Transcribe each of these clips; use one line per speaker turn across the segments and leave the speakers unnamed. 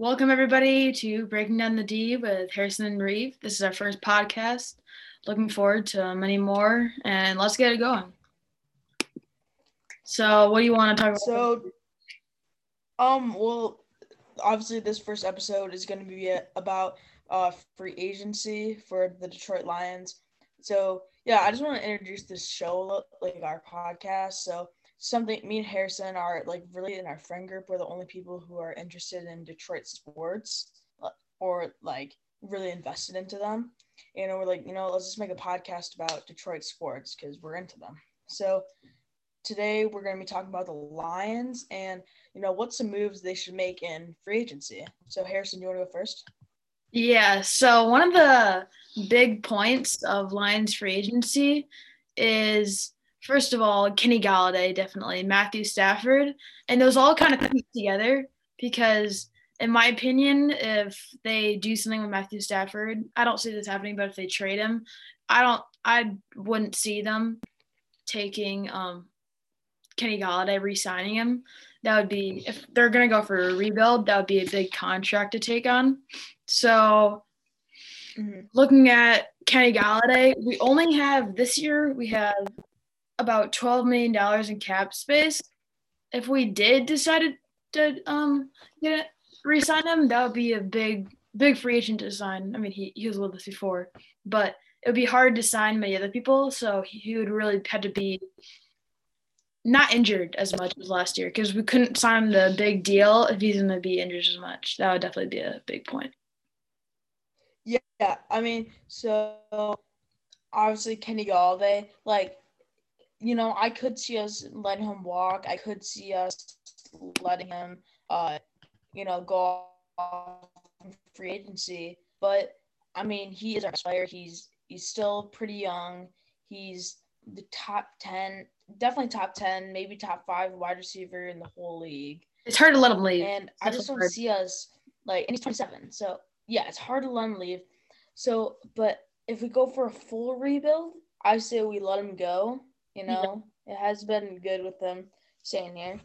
Welcome, everybody, to Breaking Down the D with Harrison and Reeve. This is our first podcast. Looking forward to many more, and let's get it going. So, what do you want to talk about?
So, um, well, obviously, this first episode is going to be about uh free agency for the Detroit Lions. So, yeah, I just want to introduce this show, like our podcast. So, something me and Harrison are like really in our friend group. We're the only people who are interested in Detroit sports or like really invested into them. And we're like, you know, let's just make a podcast about Detroit sports because we're into them. So today we're going to be talking about the Lions and you know what's some moves they should make in free agency. So Harrison, you want to go first?
Yeah. So one of the big points of Lions free agency is first of all, Kenny Golladay definitely, Matthew Stafford, and those all kind of come together because, in my opinion, if they do something with Matthew Stafford, I don't see this happening, but if they trade him, I don't, I wouldn't see them taking um, Kenny Golladay, re-signing him. That would be if they're gonna go for a rebuild, that would be a big contract to take on. So, mm-hmm. looking at Kenny Golladay, we only have this year we have about $12 million in cap space. If we did decide to um, get it, re-sign him, that would be a big, big free agent to sign. I mean, he, he was with us before, but it would be hard to sign many other people. So he would really had to be not injured as much as last year because we couldn't sign the big deal if he's going to be injured as much. That would definitely be a big point.
Yeah, I mean, so obviously Kenny Golladay, like you know, I could see us letting him walk. I could see us letting him, uh, you know, go off free agency. But I mean, he is our player. He's he's still pretty young. He's the top ten, definitely top ten, maybe top five wide receiver in the whole league.
It's hard to let him leave.
And I just don't hard. see us like, and he's 27. So yeah, it's hard to let him leave. So, but if we go for a full rebuild, I say we let him go you know, yeah. it has been good with them staying here,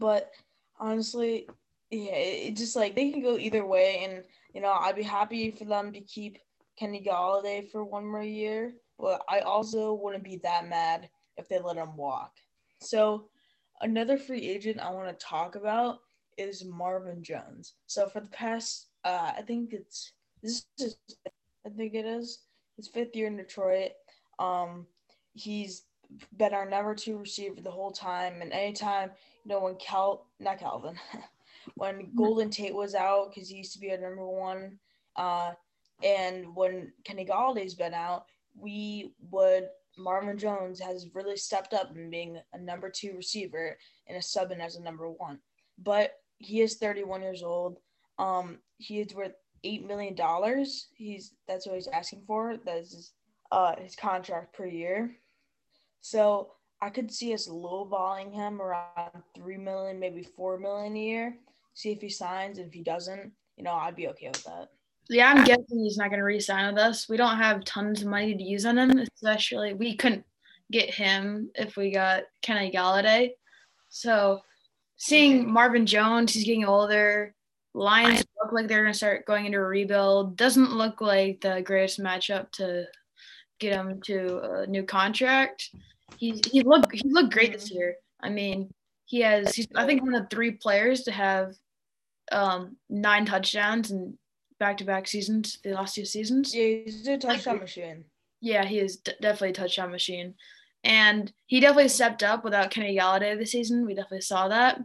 but honestly, yeah, it, it just like they can go either way, and you know, I'd be happy for them to keep Kenny Golladay for one more year, but I also wouldn't be that mad if they let him walk. So, another free agent I want to talk about is Marvin Jones. So for the past, uh, I think it's this is, I think it is his fifth year in Detroit. Um, he's been our number two receiver the whole time. And anytime, you know, when Cal, not Calvin, when mm-hmm. Golden Tate was out, because he used to be our number one, uh, and when Kenny Golladay's been out, we would Marvin Jones has really stepped up in being a number two receiver and a sub in as a number one. But he is 31 years old. Um, he is worth eight million dollars. He's that's what he's asking for. That's his, uh, his contract per year. So I could see us lowballing him around three million, maybe four million a year. See if he signs. And if he doesn't, you know, I'd be okay with that.
Yeah, I'm guessing he's not going to re-sign with us. We don't have tons of money to use on him, especially we couldn't get him if we got Kenny Golladay. So seeing Marvin Jones, he's getting older. Lions look like they're going to start going into a rebuild. Doesn't look like the greatest matchup to get him to a new contract he he looked he looked great this year. I mean, he has he's I think one of three players to have um, nine touchdowns in back to back seasons, the last two seasons.
Yeah, he's a touchdown machine.
Yeah, he is d- definitely a touchdown machine. And he definitely stepped up without Kenny Golladay this season. We definitely saw that.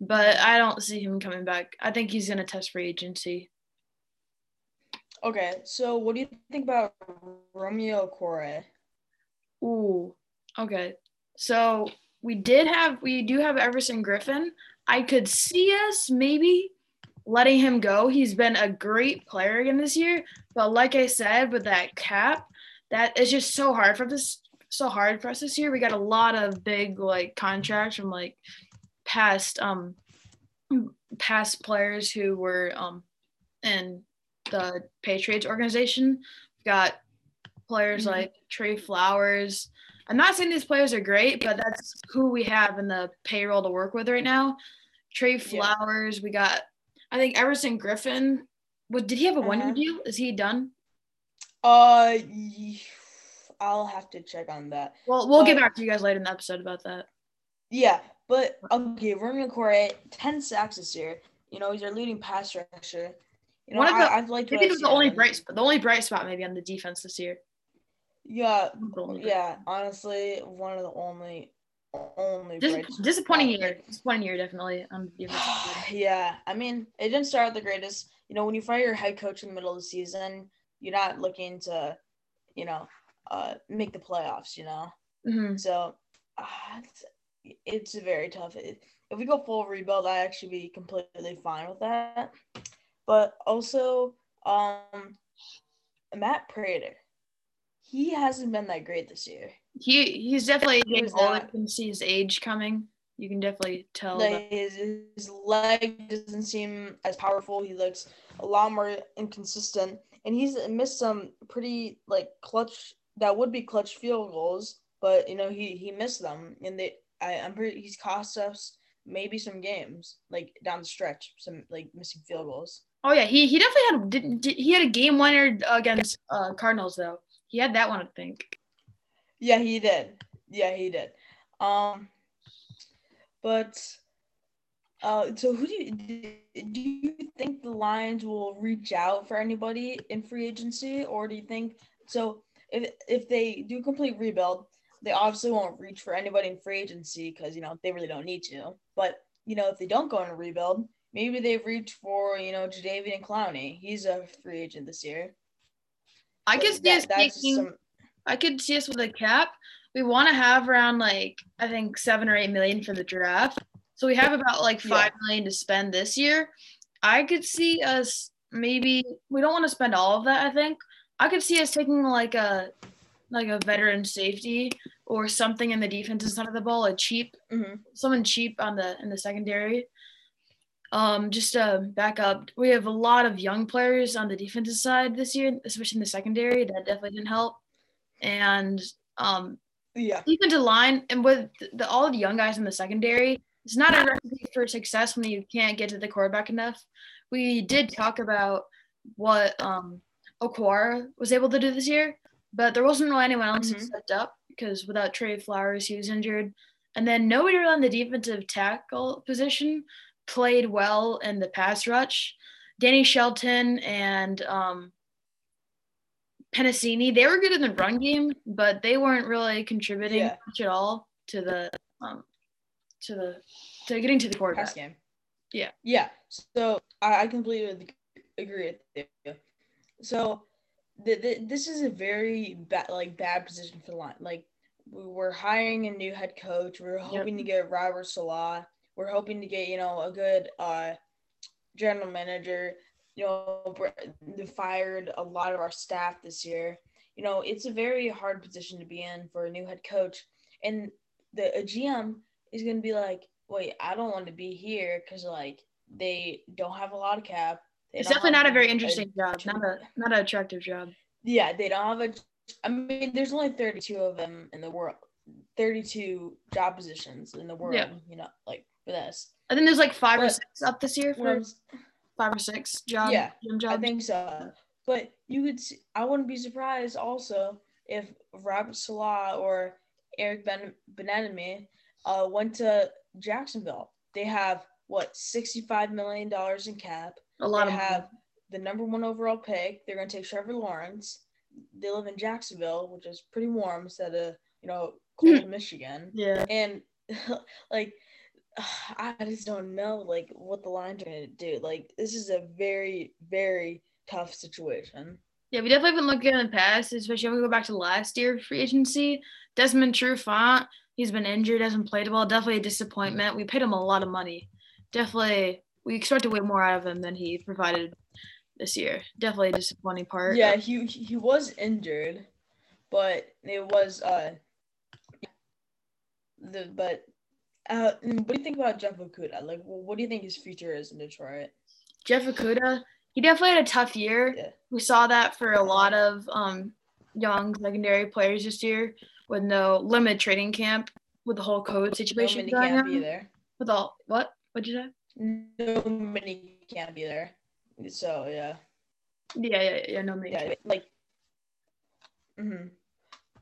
But I don't see him coming back. I think he's going to test free agency.
Okay, so what do you think about Romeo Okwara?
Ooh, Okay. So we did have we do have Everson Griffen. I could see us maybe letting him go. He's been a great player again this year, but like I said, with that cap, that is just so hard for this so hard for us this year. We got a lot of big like contracts from like past um past players who were um in the Patriots organization. We got players mm-hmm. like Trey Flowers, I'm not saying these players are great, but that's who we have in the payroll to work with right now. Trey Flowers, yeah. we got I think Everson Griffen. What did he have a one year
Uh-huh.
deal? Is he done?
Uh, I'll have to check on that.
Well, we'll get back to you guys later in the episode about that.
Yeah, but okay, Vernon McCoy, ten sacks this year. You know, he's our leading pass rusher. You know,
One of the-
I, I've liked.
I
what
think it was the only bright, the only bright spot maybe on the defense this year.
Yeah,
The only bright
yeah. Honestly, one of the only, only.
Dis- disappointing year. Disappointing year, definitely. On the defensive side.
yeah, I mean, it didn't start the greatest. You know, when you fire your head coach in the middle of the season, you're not looking to, you know, uh, make the playoffs. You know,
Mhm.
so uh, it's, it's very tough. It, if we go full rebuild, I actually be completely fine with that. But also, um, Matt Prater, he hasn't been that great this year.
He he's definitely getting
was
older. You can see his age coming. You can definitely tell.
Like his, his leg doesn't seem as powerful. He looks a lot more inconsistent, and he's missed some pretty like clutch that would be clutch field goals. But you know he he missed them, and they I, I'm pretty he's cost us maybe some games like down the stretch, some like missing field goals.
Oh yeah, he he definitely had did, did, he had a game winner against uh, Cardinals though. He had that one, I think.
Yeah, he did. Yeah, he did. Um, but uh, so who do you do you think the Lions will reach out for anybody in free agency, or do you think so? If if they do complete rebuild, they obviously won't reach for anybody in free agency because you know they really don't need to. But you know if they don't go in a rebuild, maybe they reach for you know Jadeveon Clowney. He's a free agent this year.
I could see us taking.
some-
I could see us with a cap. We want to have around like I think seven or eight million for the draft. So we have about like
Yeah.
five million to spend this year. I could see us maybe we don't want to spend all of that. I think I could see us taking like a like a veteran safety or something in the defensive side of the ball, a cheap
Mhm.
someone cheap on the in the secondary. Um, just to back up, we have a lot of young players on the defensive side this year, especially in the secondary. That definitely didn't help. And um,
Yeah.
defensive line and with the, all the young guys in the secondary, it's not a recipe for success when you can't get to the quarterback enough. We did talk about what um, Okwara was able to do this year, but there wasn't really anyone else who
Mhm.
stepped up because without Trey Flowers, he was injured. And then nobody really on the defensive tackle position played well in the pass rush. Danny Shelton and um, Penisini, they were good in the run game, but they weren't really contributing
Yeah.
much at all to the um, to the to getting to the
pass
quarterback.
game.
Yeah.
Yeah. So I, I completely agree with you. So the, the, this is a very bad like bad position for the line. Like we were hiring a new head coach. We are hoping to get Robert Saleh. We're hoping to get you know a good uh general manager. You know, fired a lot of our staff this year. You know, it's a very hard position to be in for a new head coach, and the a GM is going to be like, wait, I don't want to be here because like they don't have a lot of cap.
It's definitely not a very
a-
interesting job, not a not an attractive job.
Yeah, they don't have a. I mean, there's only 32 of them in the world. 32 job positions in the world.
Yeah.
You know, like for this.
I think there's like five or six up this year for five or six job
Yeah,
gym
I think so. But you could. See, I wouldn't be surprised also if Robert Saleh or Eric Ben Bieniemy uh, went to Jacksonville. They have what 65 million dollars in cap.
a lot
they
of
have the number one overall pick. They're going to take Trevor Lawrence. They live in Jacksonville, which is pretty warm instead of you know cold Michigan.
yeah.
And like, I just don't know like what the Lions are going to do. Like, this is a very very tough situation.
Yeah, we definitely been looking in the past, especially when we go back to last year free agency. Desmond Trufant, he's been injured, hasn't played well. Definitely a disappointment. We paid him a lot of money. Definitely, we expected way more out of him than he provided this year. Definitely a disappointing part.
Yeah, he he was injured, but it was uh the but uh what do you think about Jeff Okudah? Like, what do you think his future is in Detroit?
Jeff Okudah, he definitely had a tough year.
Yeah.
We saw that for a lot of um, young secondary players this year with no limited training camp with the whole code
No
situation
mini
going
camp either.
With all what? What'd you say?
No mini can't be there. So yeah.
Yeah, yeah, yeah. No, me.
Yeah, like. Mm-hmm.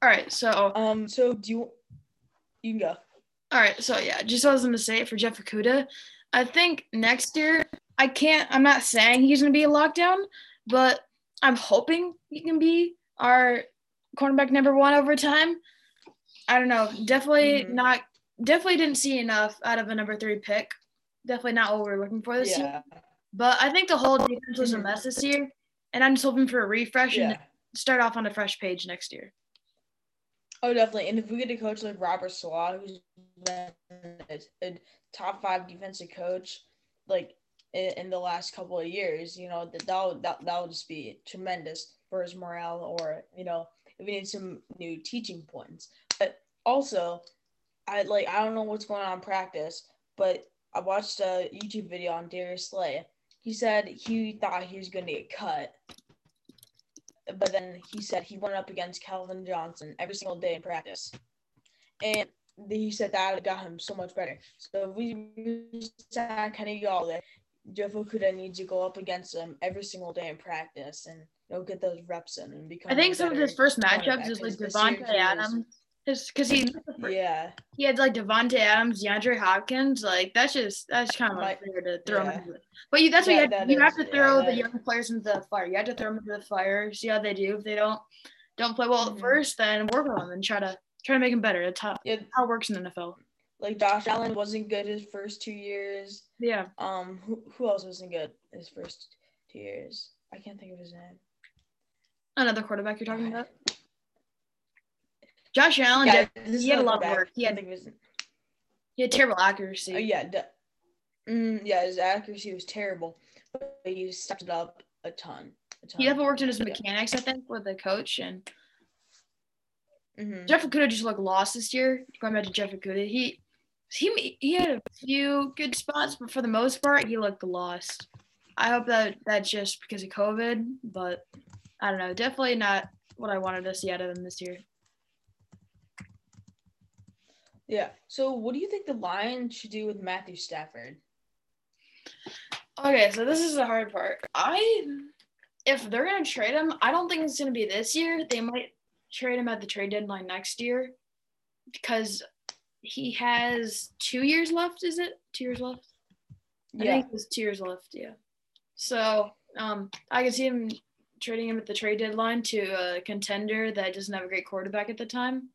All right, so
Um. So do you? You can go.
All right, so yeah, just I was gonna say it for Jeff Okudah, I think next year I can't. I'm not saying he's gonna be a lockdown, but I'm hoping he can be our cornerback number one over time. I don't know. Definitely
Mhm.
not. Definitely didn't see enough out of a number three pick. Definitely not what we're looking for this year. But I think the whole defense was a mess this year, and I'm just hoping for a refresh
Yeah.
and start off on a fresh page next year.
Oh, definitely. And if we get a coach like Robert Saleh, who's been a, top five defensive coach, like in, in the last couple of years, you know, that that would, that that would just be tremendous for his morale. Or you know, if we need some new teaching points. But also, I like I don't know what's going on in practice, but I watched a YouTube video on Darius Slay. He said he thought he was going to get cut but then he said he went up against Calvin Johnson every single day in practice. And he said that got him so much better. So if we sign Kenny Golladay, Jeff Okudah needs to go up against him every single day in practice and you know, get those reps in and become.
I think some of his first matchups is like
'cause this year Davante
Adams. Because he
Yeah,
he had like Davante Adams, DeAndre Hopkins. Like that's just that's kind of
Might-
unfair to throw
yeah.
him. But you that's what you have, you have to throw
yeah,
the young players into the fire. You have to throw them into the fire, see how they do. If they don't don't play well
Mhm.
at first, then work on them and try to try to make them better. That's how,
yeah.
how it works in the NFL.
Like Josh Allen wasn't good his first two years.
Yeah.
Um, who, who else wasn't good his first two years? I can't think of his name.
Another quarterback you're talking about? Josh Allen
Yeah,
did, he had a lot of work. He had he had terrible accuracy.
Oh yeah, de- mm, yeah. His accuracy was terrible, but he stepped it up a ton. A ton.
He definitely worked on his mechanics, I think, with the coach. And
Mhm.
Jeff Okudah just looked lost this year. Going back to Jeff Okudah, he he he had a few good spots, but for the most part, he looked lost. I hope that that's just because of COVID, but I don't know. Definitely not what I wanted to see out of him this year.
Yeah. So, what do you think the Lions should do with Matthew Stafford?
Okay, so this is the hard part. I if they're gonna trade him, I don't think it's gonna be this year. They might trade him at the trade deadline next year because he has two years left. Is it two years left?
Yeah.
I think there's two years left. Yeah. So um, I can see him trading him at the trade deadline to a contender that doesn't have a great quarterback at the time.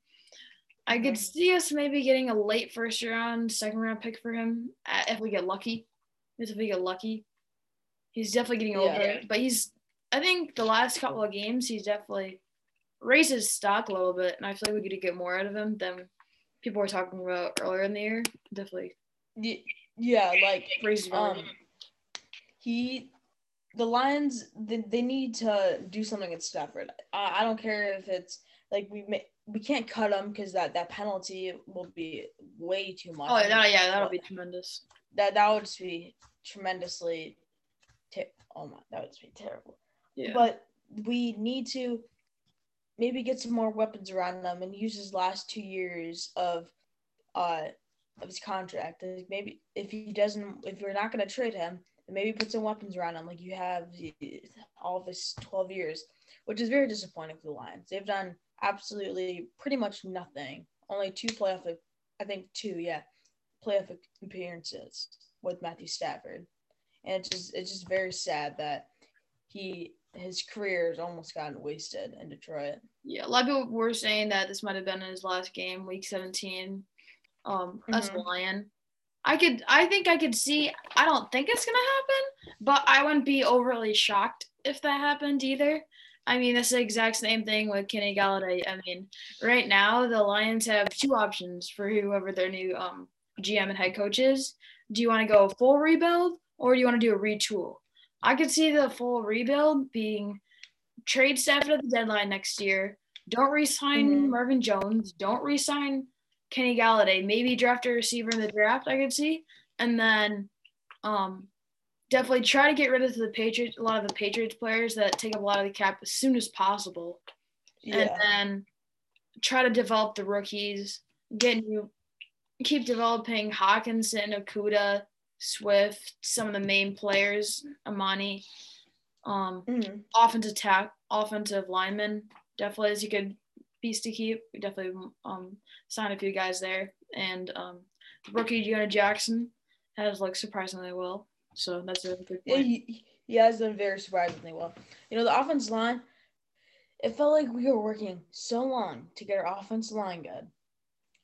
I could see us maybe getting a late first round, second round pick for him uh, if we get lucky. If we get lucky, he's definitely getting older.
Yeah.
But he's, I think the last couple of games, he's definitely raised his stock a little bit, and I feel like we could get more out of him than people were talking about earlier in the year. Definitely
Yeah, like
raised
um, he, the Lions, they, they need to do something at Stafford. I, I don't care if it's like we may, we can't cut him because that that penalty will be way too much.
Oh yeah, that, yeah, that'll be tremendous.
that that would just be tremendously. Ter- oh my, that would just be terrible.
Yeah.
But we need to maybe get some more weapons around them and use his last two years of uh of his contract. Like maybe if he doesn't, if you're not going to trade him, maybe put some weapons around him. Like you have all of his 12 years, which is very disappointing for the Lions. They've done absolutely pretty much nothing. Only two playoff, I think two, yeah, playoff appearances with Matthew Stafford, and it's just it's just very sad that he his career has almost gotten wasted in Detroit.
Yeah, a lot of people were saying that this might have been his last game, week 17, um, as a. Lion. I could, I think I could see. I don't think it's gonna happen, but I wouldn't be overly shocked if that happened either. I mean, it's the exact same thing with Kenny Golladay. I mean, right now the Lions have two options for whoever their new um, GM and head coach is. Do you want to go full rebuild or do you want to do a retool? I could see the full rebuild being trade Stafford at the deadline next year. Don't re-sign
Mhm.
Marvin Jones. Don't re-sign Kenny Golladay. Maybe draft a receiver in the draft. I could see, and then um, definitely try to get rid of the Patriots. A lot of the Patriots players that take up a lot of the cap as soon as possible, and then try to develop the rookies. Get new, keep developing Hockenson, Okudah, Swift, some of the main players, Amani, um,
Mhm.
offensive attack, offensive lineman, definitely is a good piece to keep. We definitely um signed a few guys there, and um, rookie Jonah Jackson has looked surprisingly well, so that's a good point.
he, he has done very surprisingly well. You know, the offense line, it felt like we were working so long to get our offensive line good.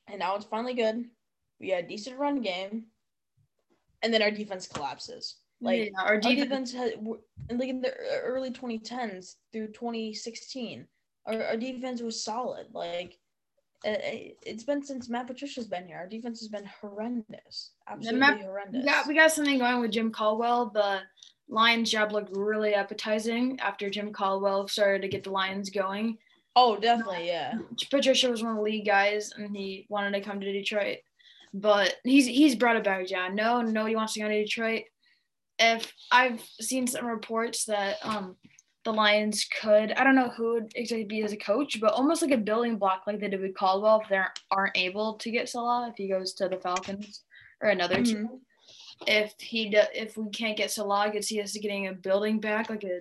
And now it's finally good. We had a decent run game. And then our defense collapses. Like
yeah, our
our
defense,
defense had like in the early 2010s through 2016. Our, our defense was solid. Like it's been since Matt Patricia's been here. Our defense has been horrendous. Absolutely
Matt-
horrendous.
we got we got something going with Jim Caldwell. The Lions job looked really appetizing after Jim Caldwell started to get the Lions going.
oh, definitely, yeah.
Patricia was one of the lead guys, and he wanted to come to Detroit, but he's he's brought it back. John, no, nobody wants to go to Detroit. If I've seen some reports that um the Lions could, I don't know who would exactly be as a coach, but almost like a building block, like they did with Caldwell, if they aren't, able to get Saleh, if he goes to the Falcons or another team. Mm-hmm. If he do, if we can't get Saleh, I could see us getting a building back, like a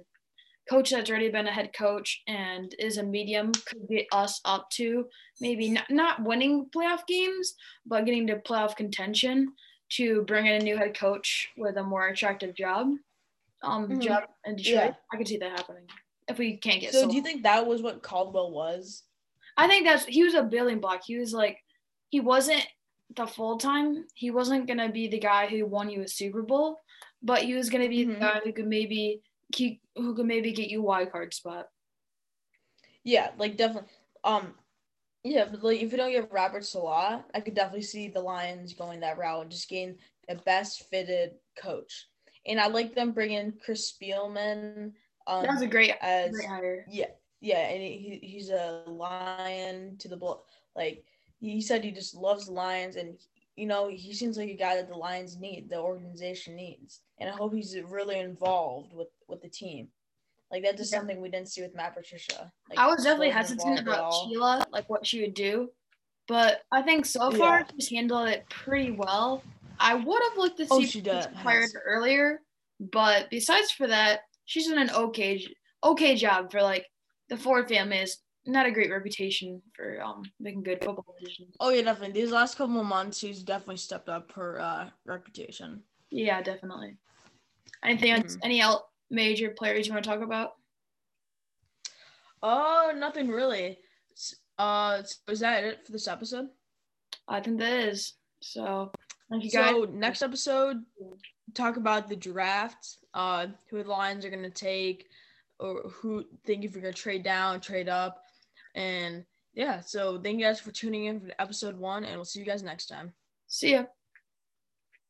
coach that's already been a head coach and is a medium could get us up to maybe not, not winning playoff games, but getting to playoff contention to bring in a new head coach with a more attractive job. Um,
Mhm.
job in Detroit.
Yeah.
I could see that happening if we can't get.
So do you think that was what Caldwell was?
I think that's he was a building block. He was like he wasn't the full time. He wasn't gonna be the guy who won you a Super Bowl, but he was gonna be the
Mhm.
guy who could maybe keep who could maybe get you a wild card spot.
Yeah, like definitely. Um, yeah, but like if you don't get Robert Saleh, I could definitely see the Lions going that route and just getting the best fitted coach. And I like them bringing Chris Spielman. Um,
That was a great,
as
great hire.
yeah, yeah, and he, he's a lion to the blood. Like he said, he just loves Lions, and you know he seems like a guy that the Lions need, the organization needs, and I hope he's really involved with with the team. Like that's just
Yeah.
something we didn't see with Matt Patricia. Like,
I was definitely hesitant about. Sheila, like what she would do, but I think so far
Yeah.
she's handled it pretty well. I would have looked to see
Oh,
if
she
hired earlier, but besides for that, she's done an okay okay job for like the Ford family is not a great reputation for um making good football decisions.
Oh yeah, definitely. These last couple of months, she's definitely stepped up her uh, reputation.
Yeah, definitely. Anything else?
Mhm.
Any el- major players you want to talk about?
Oh, nothing really. Uh, so is that it for this episode?
I think that is. So thank you guys.
So next episode, talk about the draft. Uh, who the Lions are gonna take, or who think if you're gonna trade down, trade up, and yeah. So thank you guys for tuning in for episode one, and we'll see you guys next time.
See ya.